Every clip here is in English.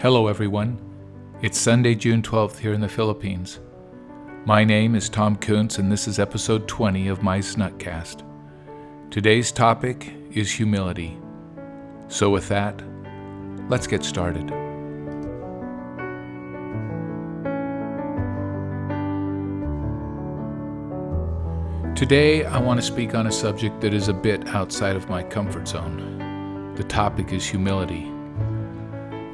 Hello, everyone. It's Sunday, June 12th here in the Philippines. My name is Tom Kuntz, and this is episode 20 of my Snutcast. Today's topic is humility. So, with that, let's get started. Today, I want to speak on a subject that is a bit outside of my comfort zone. The topic is humility.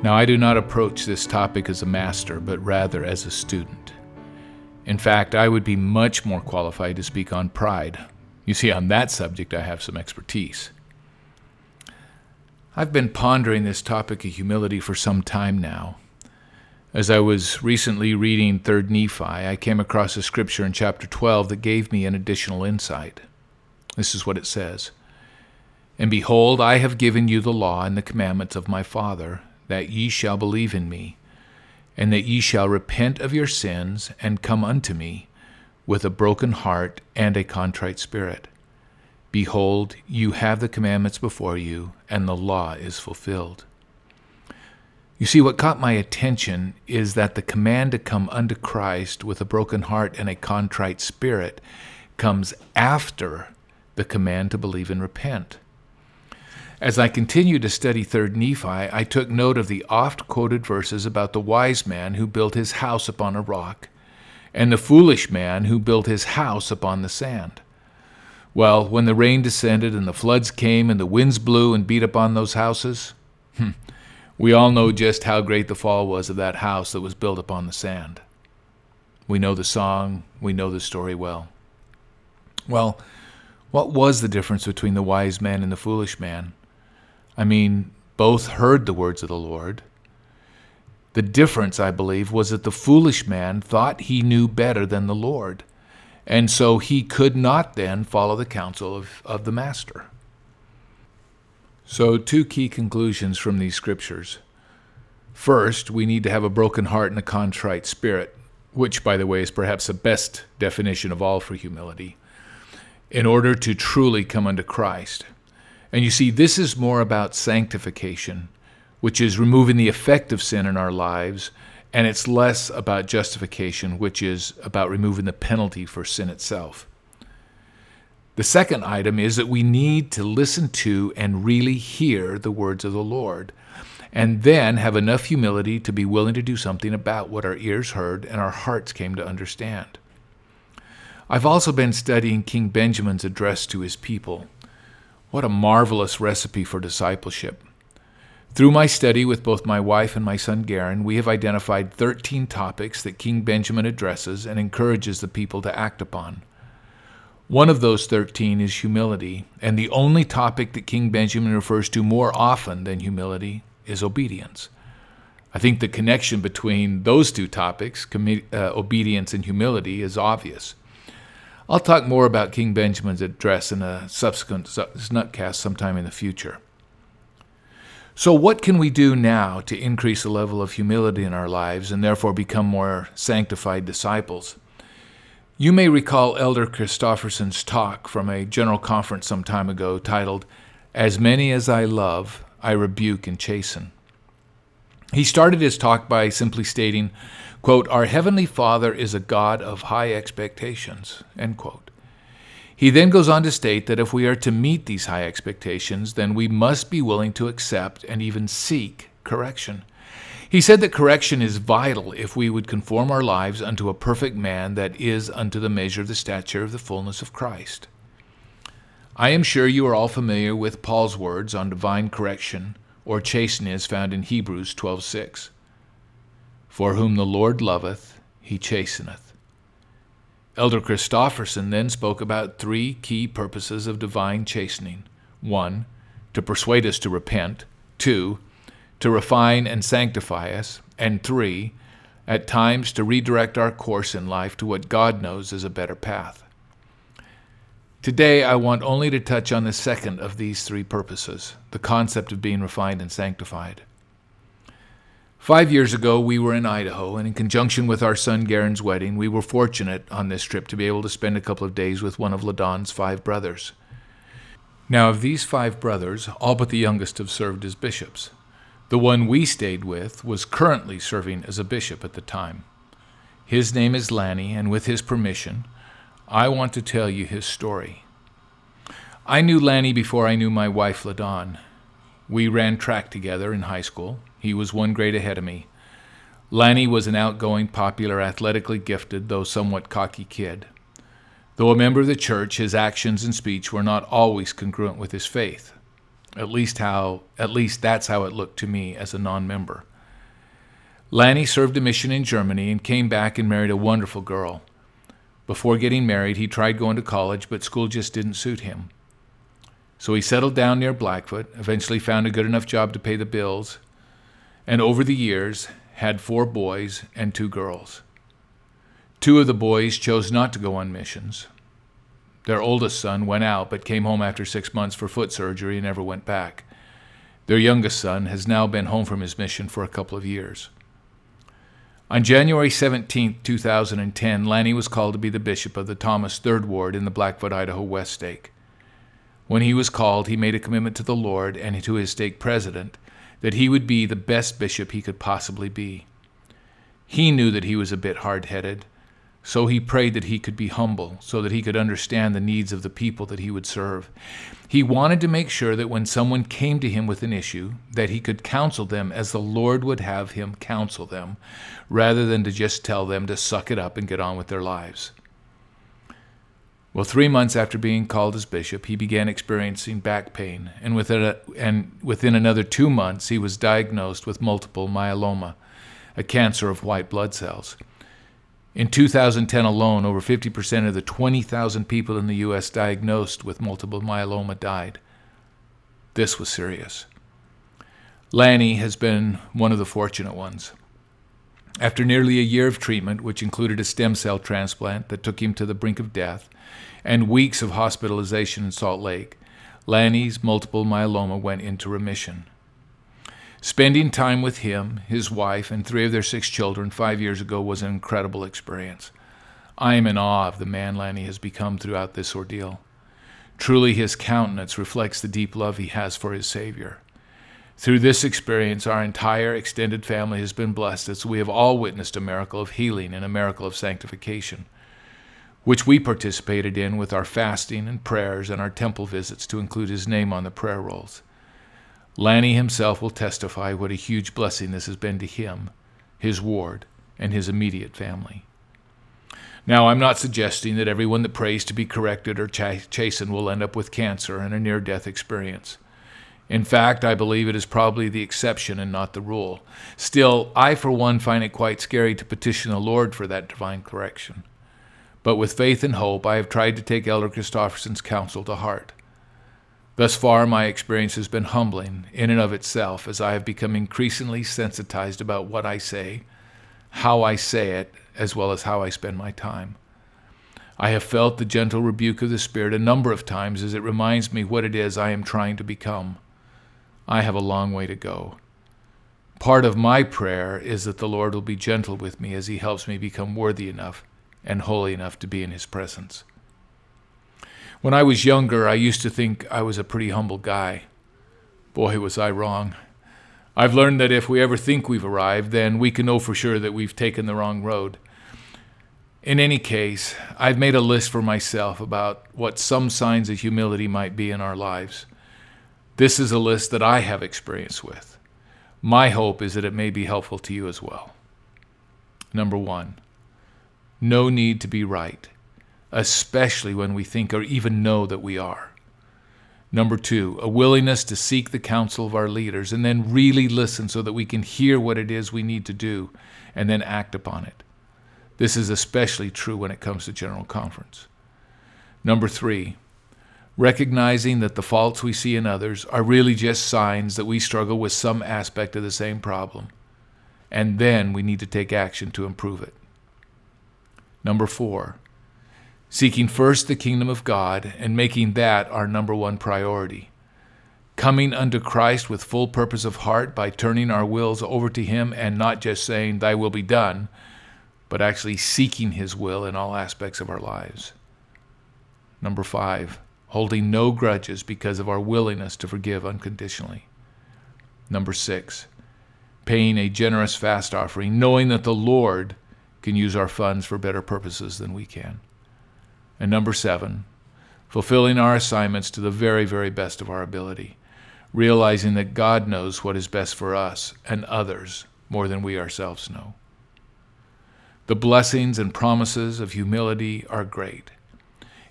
Now, I do not approach this topic as a master, but rather as a student. In fact, I would be much more qualified to speak on pride. You see, on that subject, I have some expertise. I've been pondering this topic of humility for some time now. As I was recently reading 3rd Nephi, I came across a scripture in chapter 12 that gave me an additional insight. This is what it says And behold, I have given you the law and the commandments of my Father, that ye shall believe in me, and that ye shall repent of your sins and come unto me with a broken heart and a contrite spirit. Behold, you have the commandments before you, and the law is fulfilled. You see, what caught my attention is that the command to come unto Christ with a broken heart and a contrite spirit comes after the command to believe and repent. As I continued to study 3rd Nephi, I took note of the oft quoted verses about the wise man who built his house upon a rock and the foolish man who built his house upon the sand. Well, when the rain descended and the floods came and the winds blew and beat upon those houses, hmm, we all know just how great the fall was of that house that was built upon the sand. We know the song, we know the story well. Well, what was the difference between the wise man and the foolish man? I mean, both heard the words of the Lord. The difference, I believe, was that the foolish man thought he knew better than the Lord, and so he could not then follow the counsel of, of the Master. So, two key conclusions from these scriptures. First, we need to have a broken heart and a contrite spirit, which, by the way, is perhaps the best definition of all for humility, in order to truly come unto Christ. And you see, this is more about sanctification, which is removing the effect of sin in our lives, and it's less about justification, which is about removing the penalty for sin itself. The second item is that we need to listen to and really hear the words of the Lord, and then have enough humility to be willing to do something about what our ears heard and our hearts came to understand. I've also been studying King Benjamin's address to his people. What a marvelous recipe for discipleship. Through my study with both my wife and my son Garen, we have identified 13 topics that King Benjamin addresses and encourages the people to act upon. One of those 13 is humility, and the only topic that King Benjamin refers to more often than humility is obedience. I think the connection between those two topics, uh, obedience and humility, is obvious. I'll talk more about King Benjamin's address in a subsequent Snutcast sometime in the future. So, what can we do now to increase the level of humility in our lives and therefore become more sanctified disciples? You may recall Elder Christofferson's talk from a general conference some time ago titled, As Many as I Love, I Rebuke and Chasten. He started his talk by simply stating, quote, Our Heavenly Father is a God of high expectations. End quote. He then goes on to state that if we are to meet these high expectations, then we must be willing to accept and even seek correction. He said that correction is vital if we would conform our lives unto a perfect man that is unto the measure of the stature of the fullness of Christ. I am sure you are all familiar with Paul's words on divine correction or chastening is found in Hebrews 12:6. For whom the Lord loveth, he chasteneth. Elder Christofferson then spoke about three key purposes of divine chastening. One, to persuade us to repent. Two, to refine and sanctify us, and three, at times to redirect our course in life to what God knows is a better path. Today, I want only to touch on the second of these three purposes the concept of being refined and sanctified. Five years ago, we were in Idaho, and in conjunction with our son Garen's wedding, we were fortunate on this trip to be able to spend a couple of days with one of LaDawn's five brothers. Now, of these five brothers, all but the youngest have served as bishops. The one we stayed with was currently serving as a bishop at the time. His name is Lanny, and with his permission, I want to tell you his story. I knew Lanny before I knew my wife, LaDawn. We ran track together in high school. He was one grade ahead of me. Lanny was an outgoing, popular, athletically gifted, though somewhat cocky kid. Though a member of the church, his actions and speech were not always congruent with his faith. At least how at least that's how it looked to me as a non-member. Lanny served a mission in Germany and came back and married a wonderful girl. Before getting married, he tried going to college, but school just didn't suit him. So he settled down near Blackfoot, eventually found a good enough job to pay the bills, and over the years had four boys and two girls. Two of the boys chose not to go on missions. Their oldest son went out but came home after six months for foot surgery and never went back. Their youngest son has now been home from his mission for a couple of years. On January 17, 2010, Lanny was called to be the bishop of the Thomas Third Ward in the Blackfoot, Idaho West Stake. When he was called, he made a commitment to the Lord and to his stake president that he would be the best bishop he could possibly be. He knew that he was a bit hard headed, so he prayed that he could be humble, so that he could understand the needs of the people that he would serve. He wanted to make sure that when someone came to him with an issue, that he could counsel them as the Lord would have him counsel them, rather than to just tell them to suck it up and get on with their lives. Well, three months after being called as bishop, he began experiencing back pain, and within, a, and within another two months, he was diagnosed with multiple myeloma, a cancer of white blood cells. In 2010 alone, over 50% of the 20,000 people in the U.S. diagnosed with multiple myeloma died. This was serious. Lanny has been one of the fortunate ones. After nearly a year of treatment, which included a stem cell transplant that took him to the brink of death, and weeks of hospitalization in Salt Lake, Lanny's multiple myeloma went into remission. Spending time with him, his wife, and three of their six children five years ago was an incredible experience. I am in awe of the man Lanny has become throughout this ordeal. Truly, his countenance reflects the deep love he has for his Savior. Through this experience, our entire extended family has been blessed as we have all witnessed a miracle of healing and a miracle of sanctification, which we participated in with our fasting and prayers and our temple visits to include his name on the prayer rolls. Lanny himself will testify what a huge blessing this has been to him, his ward, and his immediate family. Now, I'm not suggesting that everyone that prays to be corrected or ch- chastened will end up with cancer and a near death experience. In fact, I believe it is probably the exception and not the rule. Still, I for one find it quite scary to petition the Lord for that divine correction. But with faith and hope, I have tried to take Elder Christofferson's counsel to heart. Thus far, my experience has been humbling in and of itself as I have become increasingly sensitized about what I say, how I say it, as well as how I spend my time. I have felt the gentle rebuke of the Spirit a number of times as it reminds me what it is I am trying to become. I have a long way to go. Part of my prayer is that the Lord will be gentle with me as He helps me become worthy enough and holy enough to be in His presence. When I was younger, I used to think I was a pretty humble guy. Boy, was I wrong. I've learned that if we ever think we've arrived, then we can know for sure that we've taken the wrong road. In any case, I've made a list for myself about what some signs of humility might be in our lives. This is a list that I have experience with. My hope is that it may be helpful to you as well. Number one, no need to be right especially when we think or even know that we are. Number two, a willingness to seek the counsel of our leaders and then really listen so that we can hear what it is we need to do and then act upon it. This is especially true when it comes to General Conference. Number three, recognizing that the faults we see in others are really just signs that we struggle with some aspect of the same problem, and then we need to take action to improve it. Number four, seeking first the kingdom of God and making that our number one priority. Coming unto Christ with full purpose of heart by turning our wills over to Him and not just saying, Thy will be done, but actually seeking His will in all aspects of our lives. Number five, holding no grudges because of our willingness to forgive unconditionally. Number six, paying a generous fast offering, knowing that the Lord can use our funds for better purposes than we can. And number seven, fulfilling our assignments to the very, very best of our ability, realizing that God knows what is best for us and others more than we ourselves know. The blessings and promises of humility are great.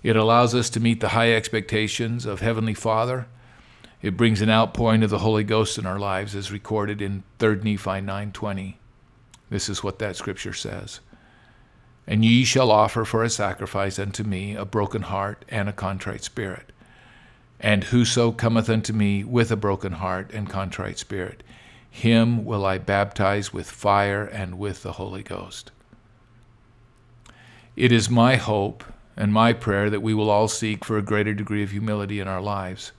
It allows us to meet the high expectations of Heavenly Father. It brings an outpouring of the Holy Ghost in our lives as recorded in 3 Nephi 9:20. This is what that scripture says. And ye shall offer for a sacrifice unto me a broken heart and a contrite spirit. And whoso cometh unto me with a broken heart and contrite spirit, him will I baptize with fire and with the Holy Ghost. It is my hope and my prayer that we will all seek for a greater degree of humility in our lives.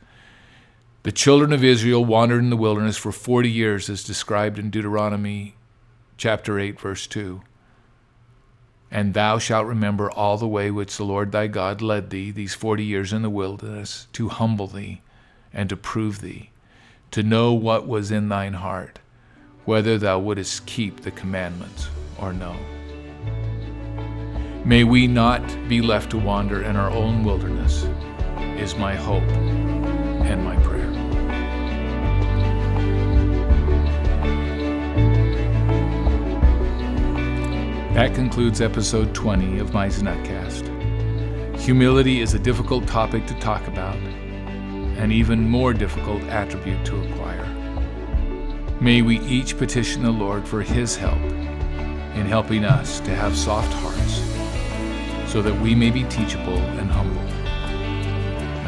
The children of Israel wandered in the wilderness for 40 years, as described in Deuteronomy chapter 8, verse 2. And thou shalt remember all the way which the Lord thy God led thee these forty years in the wilderness to humble thee and to prove thee, to know what was in thine heart, whether thou wouldest keep the commandments or no. May we not be left to wander in our own wilderness, is my hope and my prayer. That concludes episode 20 of my Nutcast. Humility is a difficult topic to talk about, an even more difficult attribute to acquire. May we each petition the Lord for His help in helping us to have soft hearts so that we may be teachable and humble.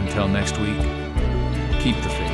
Until next week, keep the faith.